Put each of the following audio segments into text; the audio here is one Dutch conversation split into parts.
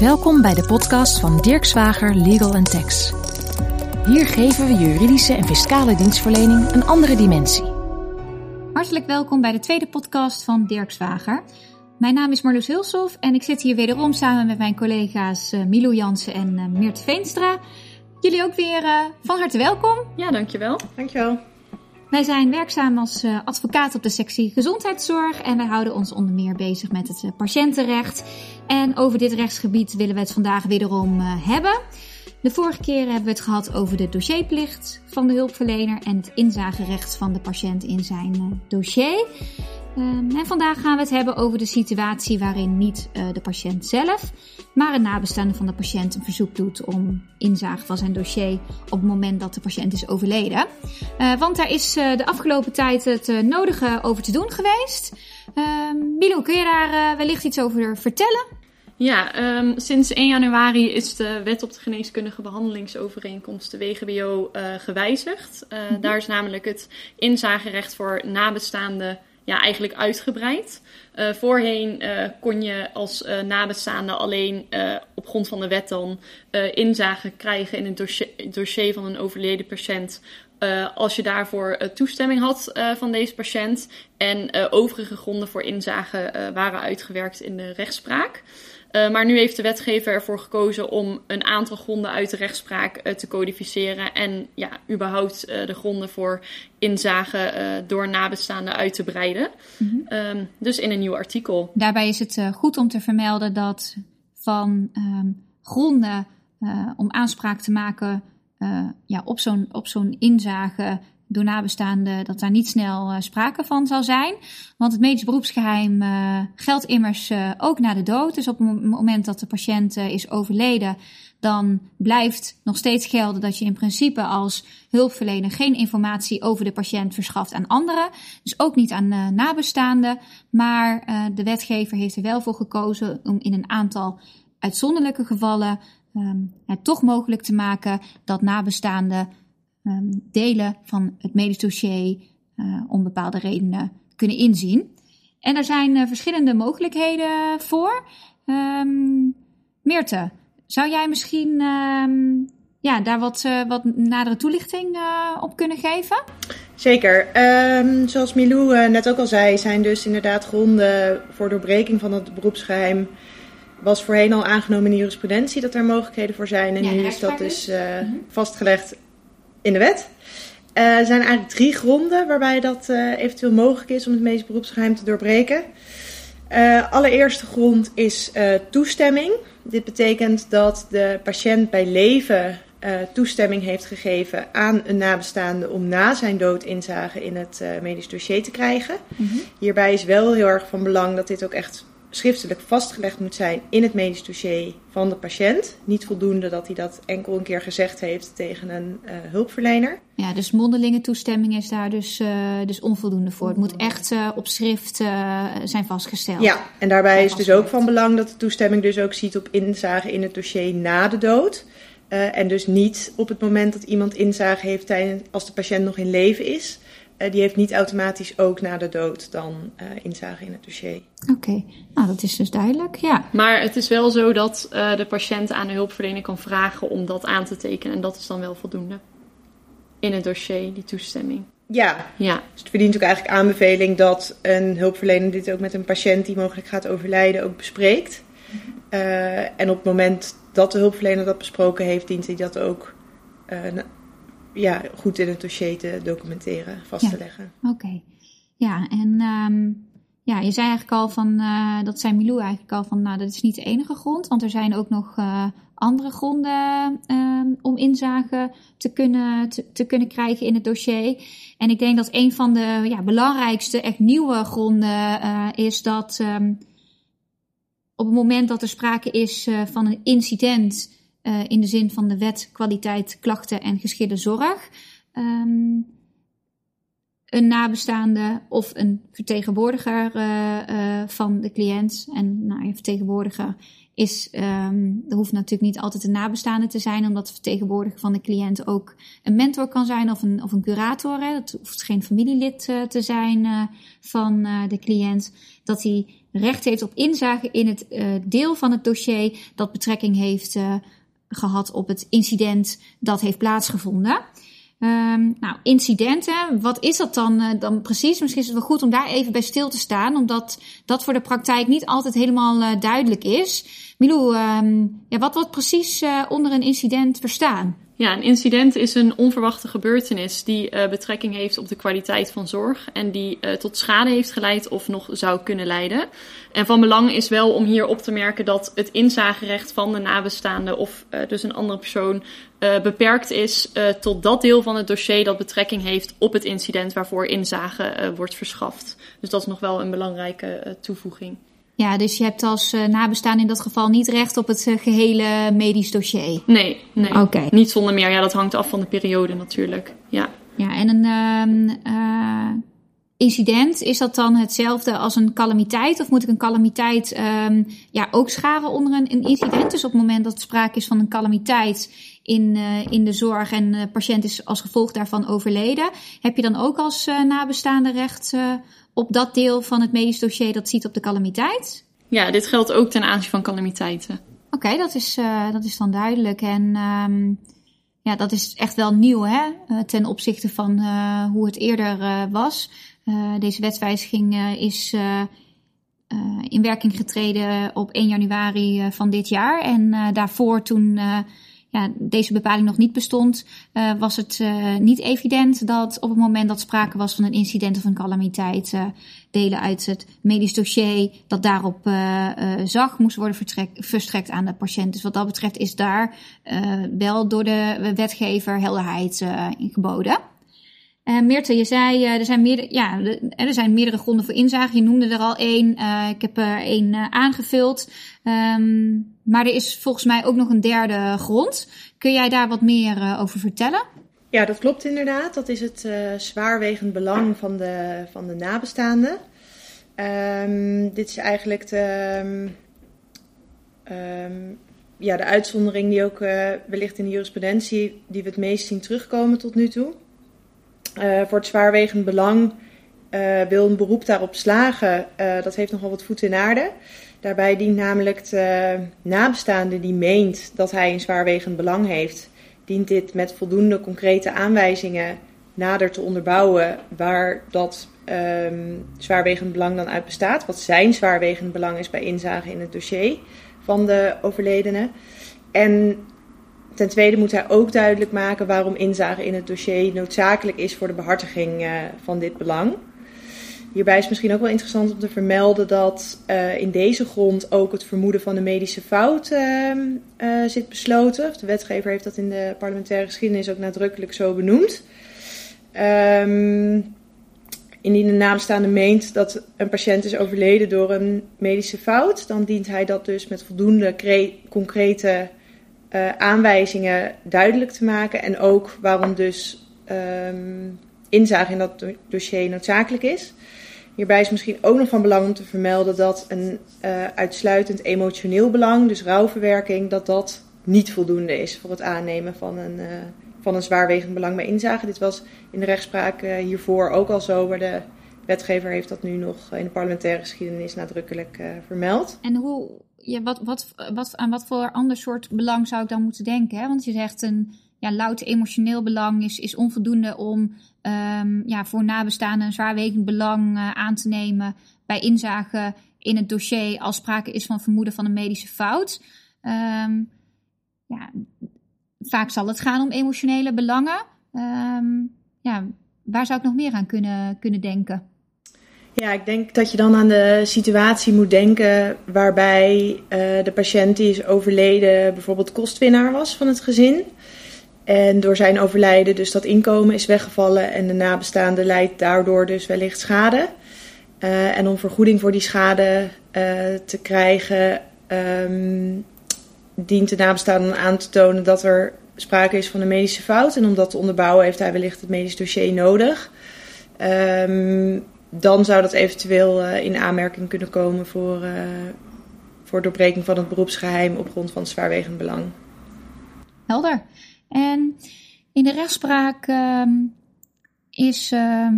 Welkom bij de podcast van Dirk Zwager Legal Tax. Hier geven we juridische en fiscale dienstverlening een andere dimensie. Hartelijk welkom bij de tweede podcast van Dirk Zwager. Mijn naam is Marloes Hulshoff en ik zit hier wederom samen met mijn collega's uh, Milo Jansen en uh, Meert Veenstra. Jullie ook weer uh, van harte welkom. Ja, dankjewel. Dankjewel. Wij zijn werkzaam als uh, advocaat op de sectie gezondheidszorg en wij houden ons onder meer bezig met het uh, patiëntenrecht. En over dit rechtsgebied willen we het vandaag wederom uh, hebben. De vorige keer hebben we het gehad over de dossierplicht van de hulpverlener en het inzagerecht van de patiënt in zijn dossier. Um, en vandaag gaan we het hebben over de situatie waarin niet uh, de patiënt zelf, maar een nabestaande van de patiënt een verzoek doet om inzage van zijn dossier op het moment dat de patiënt is overleden. Uh, want daar is de afgelopen tijd het nodige over te doen geweest. Ehm, Milo, kun je daar wellicht iets over vertellen? Ja, um, sinds 1 januari is de wet op de geneeskundige behandelingsovereenkomst, de WGBO, gewijzigd. Mm -hmm. Daar is namelijk het inzagerecht voor nabestaanden ja, eigenlijk uitgebreid. Uh, voorheen kon je als nabestaande alleen op grond van de wet dan inzage krijgen in het dossier, dossier van een overleden patiënt. als je daarvoor toestemming had van deze patiënt. En overige gronden voor inzage waren uitgewerkt in de rechtspraak. Uh, maar nu heeft de wetgever ervoor gekozen om een aantal gronden uit de rechtspraak uh, te codificeren. En ja, überhaupt uh, de gronden voor inzage door nabestaanden uit te breiden. Mm -hmm. um, dus in een nieuw artikel. Daarbij is het goed om te vermelden dat van um, gronden om aanspraak te maken ja, op zo'n zo'n inzage door nabestaanden dat daar niet snel uh, sprake van zal zijn. Want het medisch beroepsgeheim uh, geldt immers uh, ook na de dood. Dus op het moment dat de patiënt is overleden, dan blijft nog steeds gelden dat je in principe als hulpverlener geen informatie over de patiënt verschaft aan anderen. Dus ook niet aan nabestaanden. Maar de wetgever heeft er wel voor gekozen om in een aantal uitzonderlijke gevallen um, het toch mogelijk te maken dat nabestaanden um, delen van het medisch dossier uh, om bepaalde redenen kunnen inzien. En er zijn uh, verschillende mogelijkheden voor. Um, Meerte, zou jij misschien um, ja, daar wat, uh, wat nadere toelichting op kunnen geven? Zeker. zoals Milou net ook al zei, zijn dus inderdaad gronden voor doorbreking van het beroepsgeheim was voorheen al aangenomen in jurisprudentie dat er mogelijkheden voor zijn. En ja, nu is dat dus uh, mm-hmm. vastgelegd in de wet. Uh, er zijn eigenlijk drie gronden waarbij dat uh, eventueel mogelijk is om het medisch beroepsgeheim te doorbreken. Uh, allereerste grond is toestemming. Dit betekent dat de patiënt bij leven toestemming heeft gegeven aan een nabestaande om na zijn dood inzage in het medisch dossier te krijgen. Mm-hmm. Hierbij is wel heel erg van belang dat dit ook echt schriftelijk vastgelegd moet zijn in het medisch dossier van de patiënt. Niet voldoende dat hij dat enkel een keer gezegd heeft tegen een uh, hulpverlener. Ja, dus mondelinge toestemming is daar dus, uh, dus onvoldoende voor. Het moet echt uh, op schrift zijn vastgesteld. Ja, en daarbij is dus ook van belang dat de toestemming dus ook ziet op inzage in het dossier na de dood. en dus niet op het moment dat iemand inzage heeft tijdens, als de patiënt nog in leven is. Uh, die heeft niet automatisch ook na de dood dan uh, inzage in het dossier. Oké, okay. nou dat is dus duidelijk, ja. Maar het is wel zo dat uh, de patiënt aan de hulpverlener kan vragen om dat aan te tekenen. En dat is dan wel voldoende in het dossier, die toestemming. Ja, ja. dus het verdient ook eigenlijk aanbeveling dat een hulpverlener dit ook met een patiënt die mogelijk gaat overlijden ook bespreekt. Mm-hmm. en op het moment dat de hulpverlener dat besproken heeft, dient hij dat ook ja, goed in het dossier te documenteren, vast ja. te leggen. Oké. Okay. Ja, en um, ja, je zei eigenlijk al van, uh, dat zei Milou eigenlijk al van, nou, dat is niet de enige grond, want er zijn ook nog uh, andere gronden uh, om inzage te kunnen, te, te, kunnen krijgen in het dossier. En ik denk dat een van de ja, belangrijkste, echt nieuwe gronden uh, is dat um, op het moment dat er sprake is van een incident uh, in de zin van de wet kwaliteit klachten en geschillen zorg. Um, een nabestaande of een vertegenwoordiger uh, uh, van de cliënt. En nou, een vertegenwoordiger is, um, er hoeft natuurlijk niet altijd een nabestaande te zijn, omdat de vertegenwoordiger van de cliënt ook een mentor kan zijn of een, of een curator. Hè. Dat hoeft geen familielid uh, te zijn van de cliënt. Dat hij recht heeft op inzage in het deel van het dossier dat betrekking heeft gehad op het incident dat heeft plaatsgevonden. Um, nou, incidenten, wat is dat dan, uh, dan precies? Misschien is het wel goed om daar even bij stil te staan, omdat dat voor de praktijk niet altijd helemaal uh, duidelijk is. Milou, um, ja, wat wordt precies uh, onder een incident verstaan? Ja, een incident is een onverwachte gebeurtenis die uh, betrekking heeft op de kwaliteit van zorg en die uh, tot schade heeft geleid of nog zou kunnen leiden. En van belang is wel om hier op te merken dat het inzagerecht van de nabestaande of uh, dus een andere persoon beperkt is tot dat deel van het dossier dat betrekking heeft op het incident waarvoor inzage wordt verschaft. Dus dat is nog wel een belangrijke toevoeging. Ja, dus je hebt als uh, nabestaan in dat geval niet recht op het uh, gehele medisch dossier? Nee, nee. Okay. niet zonder meer. Ja, dat hangt af van de periode natuurlijk. Ja, ja en een uh, incident, is dat dan hetzelfde als een calamiteit? Of moet ik een calamiteit um, ja, ook scharen onder een, een, incident? Dus op het moment dat er sprake is van een calamiteit in, in de zorg en de patiënt is als gevolg daarvan overleden, heb je dan ook als nabestaande recht op dat deel van het medisch dossier dat ziet op de calamiteit? Ja, dit geldt ook ten aanzien van calamiteiten. Oké, okay, dat, is, uh, dat is dan duidelijk. En um, ja, dat is echt wel nieuw hè? Uh, ten opzichte van uh, hoe het eerder was. deze wetswijziging is in werking getreden op 1 januari van dit jaar. En daarvoor toen ja, deze bepaling nog niet bestond, uh, was het uh, niet evident dat op het moment dat sprake was van een incident of een calamiteit, uh, delen uit het medisch dossier dat daarop zag, moest worden verstrekt aan de patiënt. Dus wat dat betreft is daar wel door de wetgever helderheid geboden. Uh, Meerte, je zei uh, er, zijn meerdere, ja, er zijn meerdere gronden voor inzage. Je noemde er al één. Uh, ik heb er één aangevuld. Um, maar er is volgens mij ook nog een derde grond. Kun jij daar wat meer over vertellen? Ja, dat klopt inderdaad. Dat is het zwaarwegend belang van de, van de nabestaanden. Um, dit is eigenlijk de, um, ja, de uitzondering die ook wellicht in de jurisprudentie die we het meest zien terugkomen tot nu toe. Uh, voor het zwaarwegend belang uh, wil een beroep daarop slagen. Uh, dat heeft nogal wat voet in aarde. Daarbij dient namelijk de nabestaande die meent dat hij een zwaarwegend belang heeft, dient dit met voldoende concrete aanwijzingen nader te onderbouwen waar dat um, zwaarwegend belang dan uit bestaat. Wat zijn zwaarwegend belang is bij inzage in het dossier van de overledene. En Ten tweede moet hij ook duidelijk maken waarom inzage in het dossier noodzakelijk is voor de behartiging uh, van dit belang. Hierbij is misschien ook wel interessant om te vermelden dat uh, in deze grond ook het vermoeden van de medische fout uh, zit besloten. De wetgever heeft dat in de parlementaire geschiedenis ook nadrukkelijk zo benoemd. Um, indien de nabestaande meent dat een patiënt is overleden door een medische fout, dan dient hij dat dus met voldoende concrete uh, aanwijzingen duidelijk te maken. En ook waarom dus um, inzage in dat dossier noodzakelijk is. Hierbij is misschien ook nog van belang om te vermelden dat een uh, uitsluitend emotioneel belang, dus rouwverwerking, dat dat niet voldoende is voor het aannemen van een, uh, van een zwaarwegend belang bij inzage. Dit was in de rechtspraak hiervoor ook al zo, maar de wetgever heeft dat nu nog in de parlementaire geschiedenis nadrukkelijk vermeld. En hoe, ja, wat, wat, wat, aan wat voor ander soort belang zou ik dan moeten denken? Hè? Want je zegt een ja, louter emotioneel belang is, is onvoldoende om um, ja, voor nabestaanden een zwaarwegend belang uh, aan te nemen bij inzage in het dossier als sprake is van vermoeden van een medische fout. Um, ja, vaak zal het gaan om emotionele belangen. Um, ja, waar zou ik nog meer aan kunnen, kunnen denken? Ja, ik denk dat je dan aan de situatie moet denken waarbij uh, de patiënt die is overleden bijvoorbeeld kostwinnaar was van het gezin. En door zijn overlijden dus dat inkomen is weggevallen en de nabestaande leidt daardoor dus wellicht schade. Uh, en om vergoeding voor die schade uh, te krijgen, um, dient de nabestaande aan te tonen dat er sprake is van een medische fout. En om dat te onderbouwen heeft hij wellicht het medisch dossier nodig. Um, dan zou dat eventueel uh, in aanmerking kunnen komen voor, uh, voor doorbreking van het beroepsgeheim op grond van zwaarwegend belang. Helder. En in de rechtspraak um, is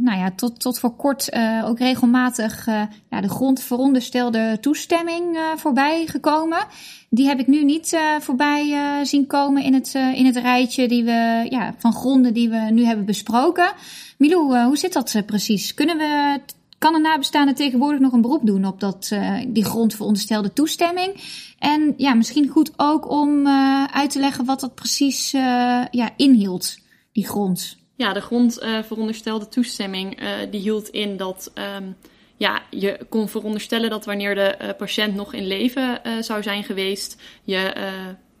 nou ja, tot, tot voor kort ook regelmatig ja, de grond veronderstelde toestemming voorbij gekomen. Die heb ik nu niet voorbij zien komen in het, in het rijtje die we, ja, van gronden die we nu hebben besproken. Milou, hoe zit dat precies? Kunnen we kan een nabestaande tegenwoordig nog een beroep doen op dat, uh, die grondveronderstelde toestemming? En ja, misschien goed ook om uh, uit te leggen wat dat precies uh, ja, inhield, die grond. Ja, de grondveronderstelde toestemming die hield in dat um, ja, je kon veronderstellen dat wanneer de patiënt nog in leven zou zijn geweest, je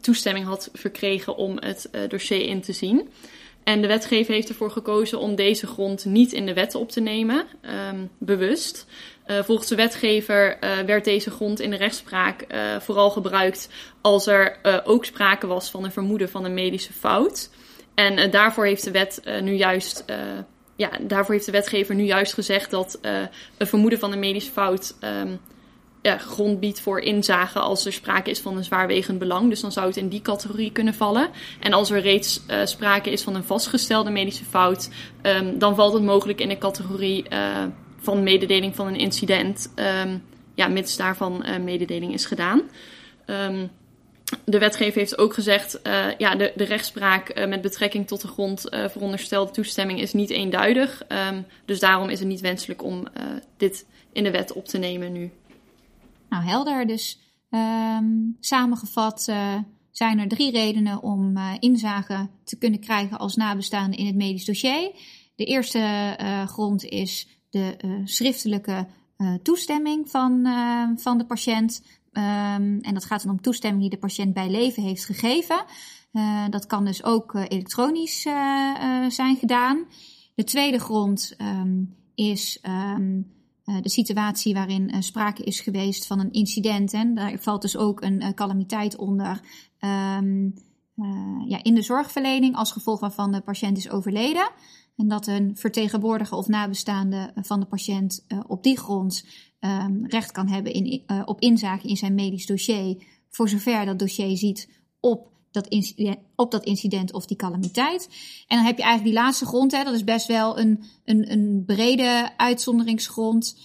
toestemming had verkregen om het dossier in te zien. En de wetgever heeft ervoor gekozen om deze grond niet in de wet op te nemen, um, bewust. Uh, volgens de wetgever uh, werd deze grond in de rechtspraak uh, vooral gebruikt als er ook sprake was van een vermoeden van een medische fout. En daarvoor heeft de wet nu juist. ja, daarvoor heeft de wetgever nu juist gezegd dat een vermoeden van een medische fout um, ja, grond biedt voor inzage als er sprake is van een zwaarwegend belang. Dus dan zou het in die categorie kunnen vallen. En als er reeds sprake is van een vastgestelde medische fout, um, dan valt het mogelijk in de categorie van mededeling van een incident, um, ja, mits daarvan mededeling is gedaan. De wetgever heeft ook gezegd, uh, ja, de, de rechtspraak uh, met betrekking tot de grond uh, veronderstelde toestemming is niet eenduidig. Um, dus daarom is het niet wenselijk om dit in de wet op te nemen nu. Nou, helder. Dus um, samengevat zijn er drie redenen om inzage te kunnen krijgen als nabestaande in het medisch dossier. De eerste grond is de schriftelijke toestemming van, van de patiënt. Um, en dat gaat dan om toestemming die de patiënt bij leven heeft gegeven. dat kan dus ook elektronisch zijn gedaan. De tweede grond um, is uh, de situatie waarin sprake is geweest van een incident. En daar valt dus ook een calamiteit onder. Um, ja, in de zorgverlening als gevolg waarvan de patiënt is overleden. En dat een vertegenwoordiger of nabestaande van de patiënt op die grond um, recht kan hebben in, op inzage in zijn medisch dossier. Voor zover dat dossier ziet op dat op dat incident of die calamiteit. En dan heb je eigenlijk die laatste grond, hè, dat is best wel een, een, een brede uitzonderingsgrond,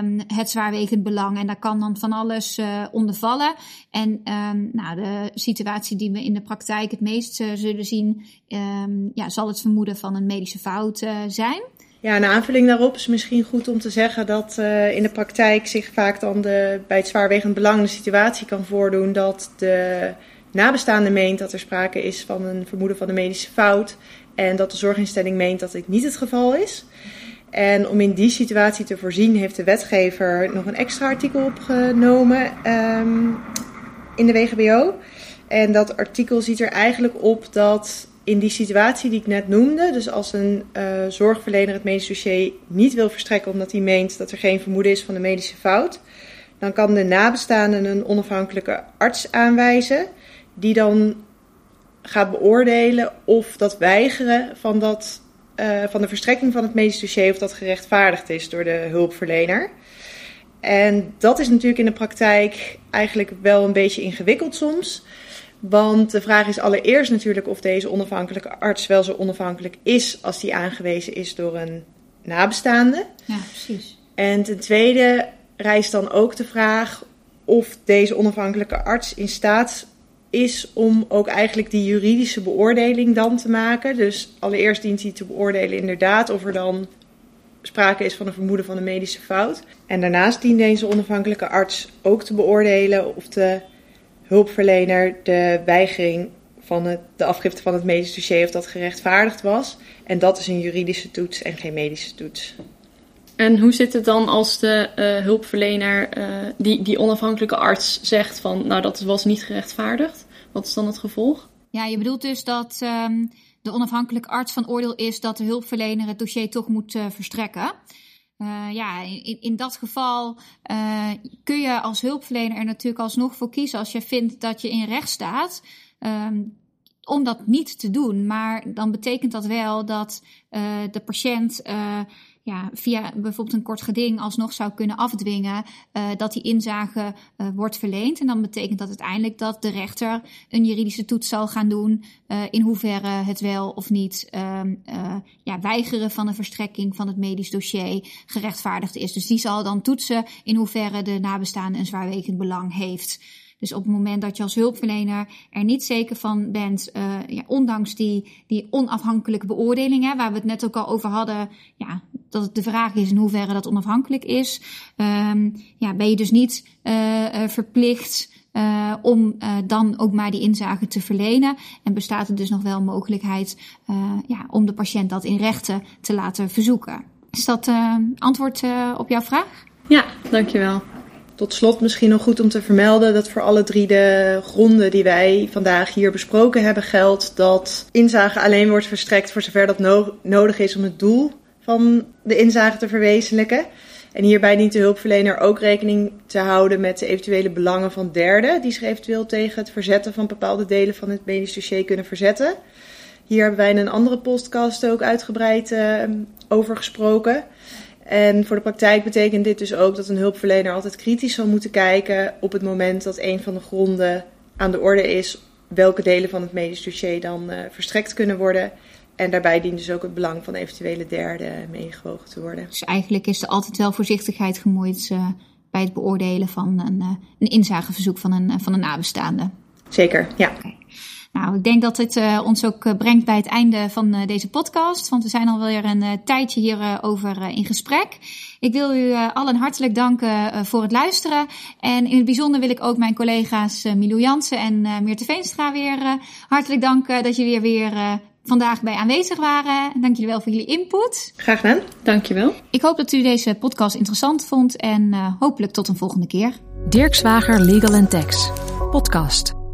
um, het zwaarwegend belang. En daar kan dan van alles uh, onder vallen. En um, nou, de situatie die we in de praktijk het meest uh, zullen zien, um, ja, zal het vermoeden van een medische fout uh, zijn. Ja, een aanvulling daarop is misschien goed om te zeggen dat in de praktijk zich vaak dan de, bij het zwaarwegend belang de situatie kan voordoen dat de nabestaande meent dat er sprake is van een vermoeden van een medische fout en dat de zorginstelling meent dat dit niet het geval is. En om in die situatie te voorzien, heeft de wetgever nog een extra artikel opgenomen um, in de WGBO. En dat artikel ziet er eigenlijk op dat in die situatie die ik net noemde, dus als een uh, zorgverlener het medisch dossier niet wil verstrekken omdat hij meent dat er geen vermoeden is van een medische fout, dan kan de nabestaande een onafhankelijke arts aanwijzen die dan gaat beoordelen of dat weigeren van, dat, uh, van de verstrekking van het medisch dossier, of dat gerechtvaardigd is door de hulpverlener. En dat is natuurlijk in de praktijk eigenlijk wel een beetje ingewikkeld soms. Want de vraag is allereerst natuurlijk of deze onafhankelijke arts wel zo onafhankelijk is als die aangewezen is door een nabestaande. Ja, precies. En ten tweede rijst dan ook de vraag of deze onafhankelijke arts in staat is om ook eigenlijk die juridische beoordeling dan te maken. Dus allereerst dient hij te beoordelen inderdaad of er dan sprake is van een vermoeden van een medische fout. En daarnaast dient deze onafhankelijke arts ook te beoordelen of de hulpverlener de weigering van het, de afgifte van het medisch dossier of dat gerechtvaardigd was. En dat is een juridische toets en geen medische toets. En hoe zit het dan als de uh, hulpverlener, uh, die, die onafhankelijke arts, zegt van nou dat was niet gerechtvaardigd? Wat is dan het gevolg? Ja, je bedoelt dus dat um, de onafhankelijke arts van oordeel is dat de hulpverlener het dossier toch moet uh, verstrekken. ja, in, in dat geval kun je als hulpverlener er natuurlijk alsnog voor kiezen als je vindt dat je in recht staat. Um, om dat niet te doen. Maar dan betekent dat wel dat de patiënt ja, via bijvoorbeeld een kort geding alsnog zou kunnen afdwingen uh, dat die inzage wordt verleend. En dan betekent dat uiteindelijk dat de rechter een juridische toets zal gaan doen in hoeverre het wel of niet ja, weigeren van een verstrekking van het medisch dossier gerechtvaardigd is. Dus die zal dan toetsen in hoeverre de nabestaande een zwaarwegend belang heeft. Dus op het moment dat je als hulpverlener er niet zeker van bent, ja, ondanks die, die onafhankelijke beoordelingen, waar we het net ook al over hadden, ja, dat het de vraag is in hoeverre dat onafhankelijk is, um, ja, ben je dus niet uh, verplicht. Uh, om dan ook maar die inzage te verlenen. En bestaat er dus nog wel mogelijkheid ja, om de patiënt dat in rechten te laten verzoeken. Is dat antwoord op jouw vraag? Ja, dankjewel. Tot slot misschien nog goed om te vermelden dat voor alle drie de gronden die wij vandaag hier besproken hebben geldt dat inzage alleen wordt verstrekt voor zover dat no nodig is om het doel van de inzage te verwezenlijken. En hierbij dient de hulpverlener ook rekening te houden met de eventuele belangen van derden die zich eventueel tegen het verzetten van bepaalde delen van het medisch dossier kunnen verzetten. Hier hebben wij in een andere podcast ook uitgebreid uh, over gesproken. En voor de praktijk betekent dit dus ook dat een hulpverlener altijd kritisch zal moeten kijken op het moment dat een van de gronden aan de orde is, welke delen van het medisch dossier dan uh, verstrekt kunnen worden. En daarbij dient dus ook het belang van eventuele derden meegewogen te worden. Dus eigenlijk is er altijd wel voorzichtigheid gemoeid uh, bij het beoordelen van een, uh, een inzageverzoek van een, van een nabestaande. Zeker, ja. Okay. Nou, ik denk dat dit uh, ons ook uh, brengt bij het einde van uh, deze podcast. Want we zijn alweer een tijdje hierover in gesprek. Ik wil u allen hartelijk danken voor het luisteren. En in het bijzonder wil ik ook mijn collega's Milou Jansen en Meerte Veenstra weer hartelijk danken dat jullie weer, weer vandaag bij aanwezig waren. Dank jullie wel voor jullie input. Graag gedaan. Dankjewel. Ik hoop dat u deze podcast interessant vond en hopelijk tot een volgende keer. Dirk Zwager Legal Tax podcast.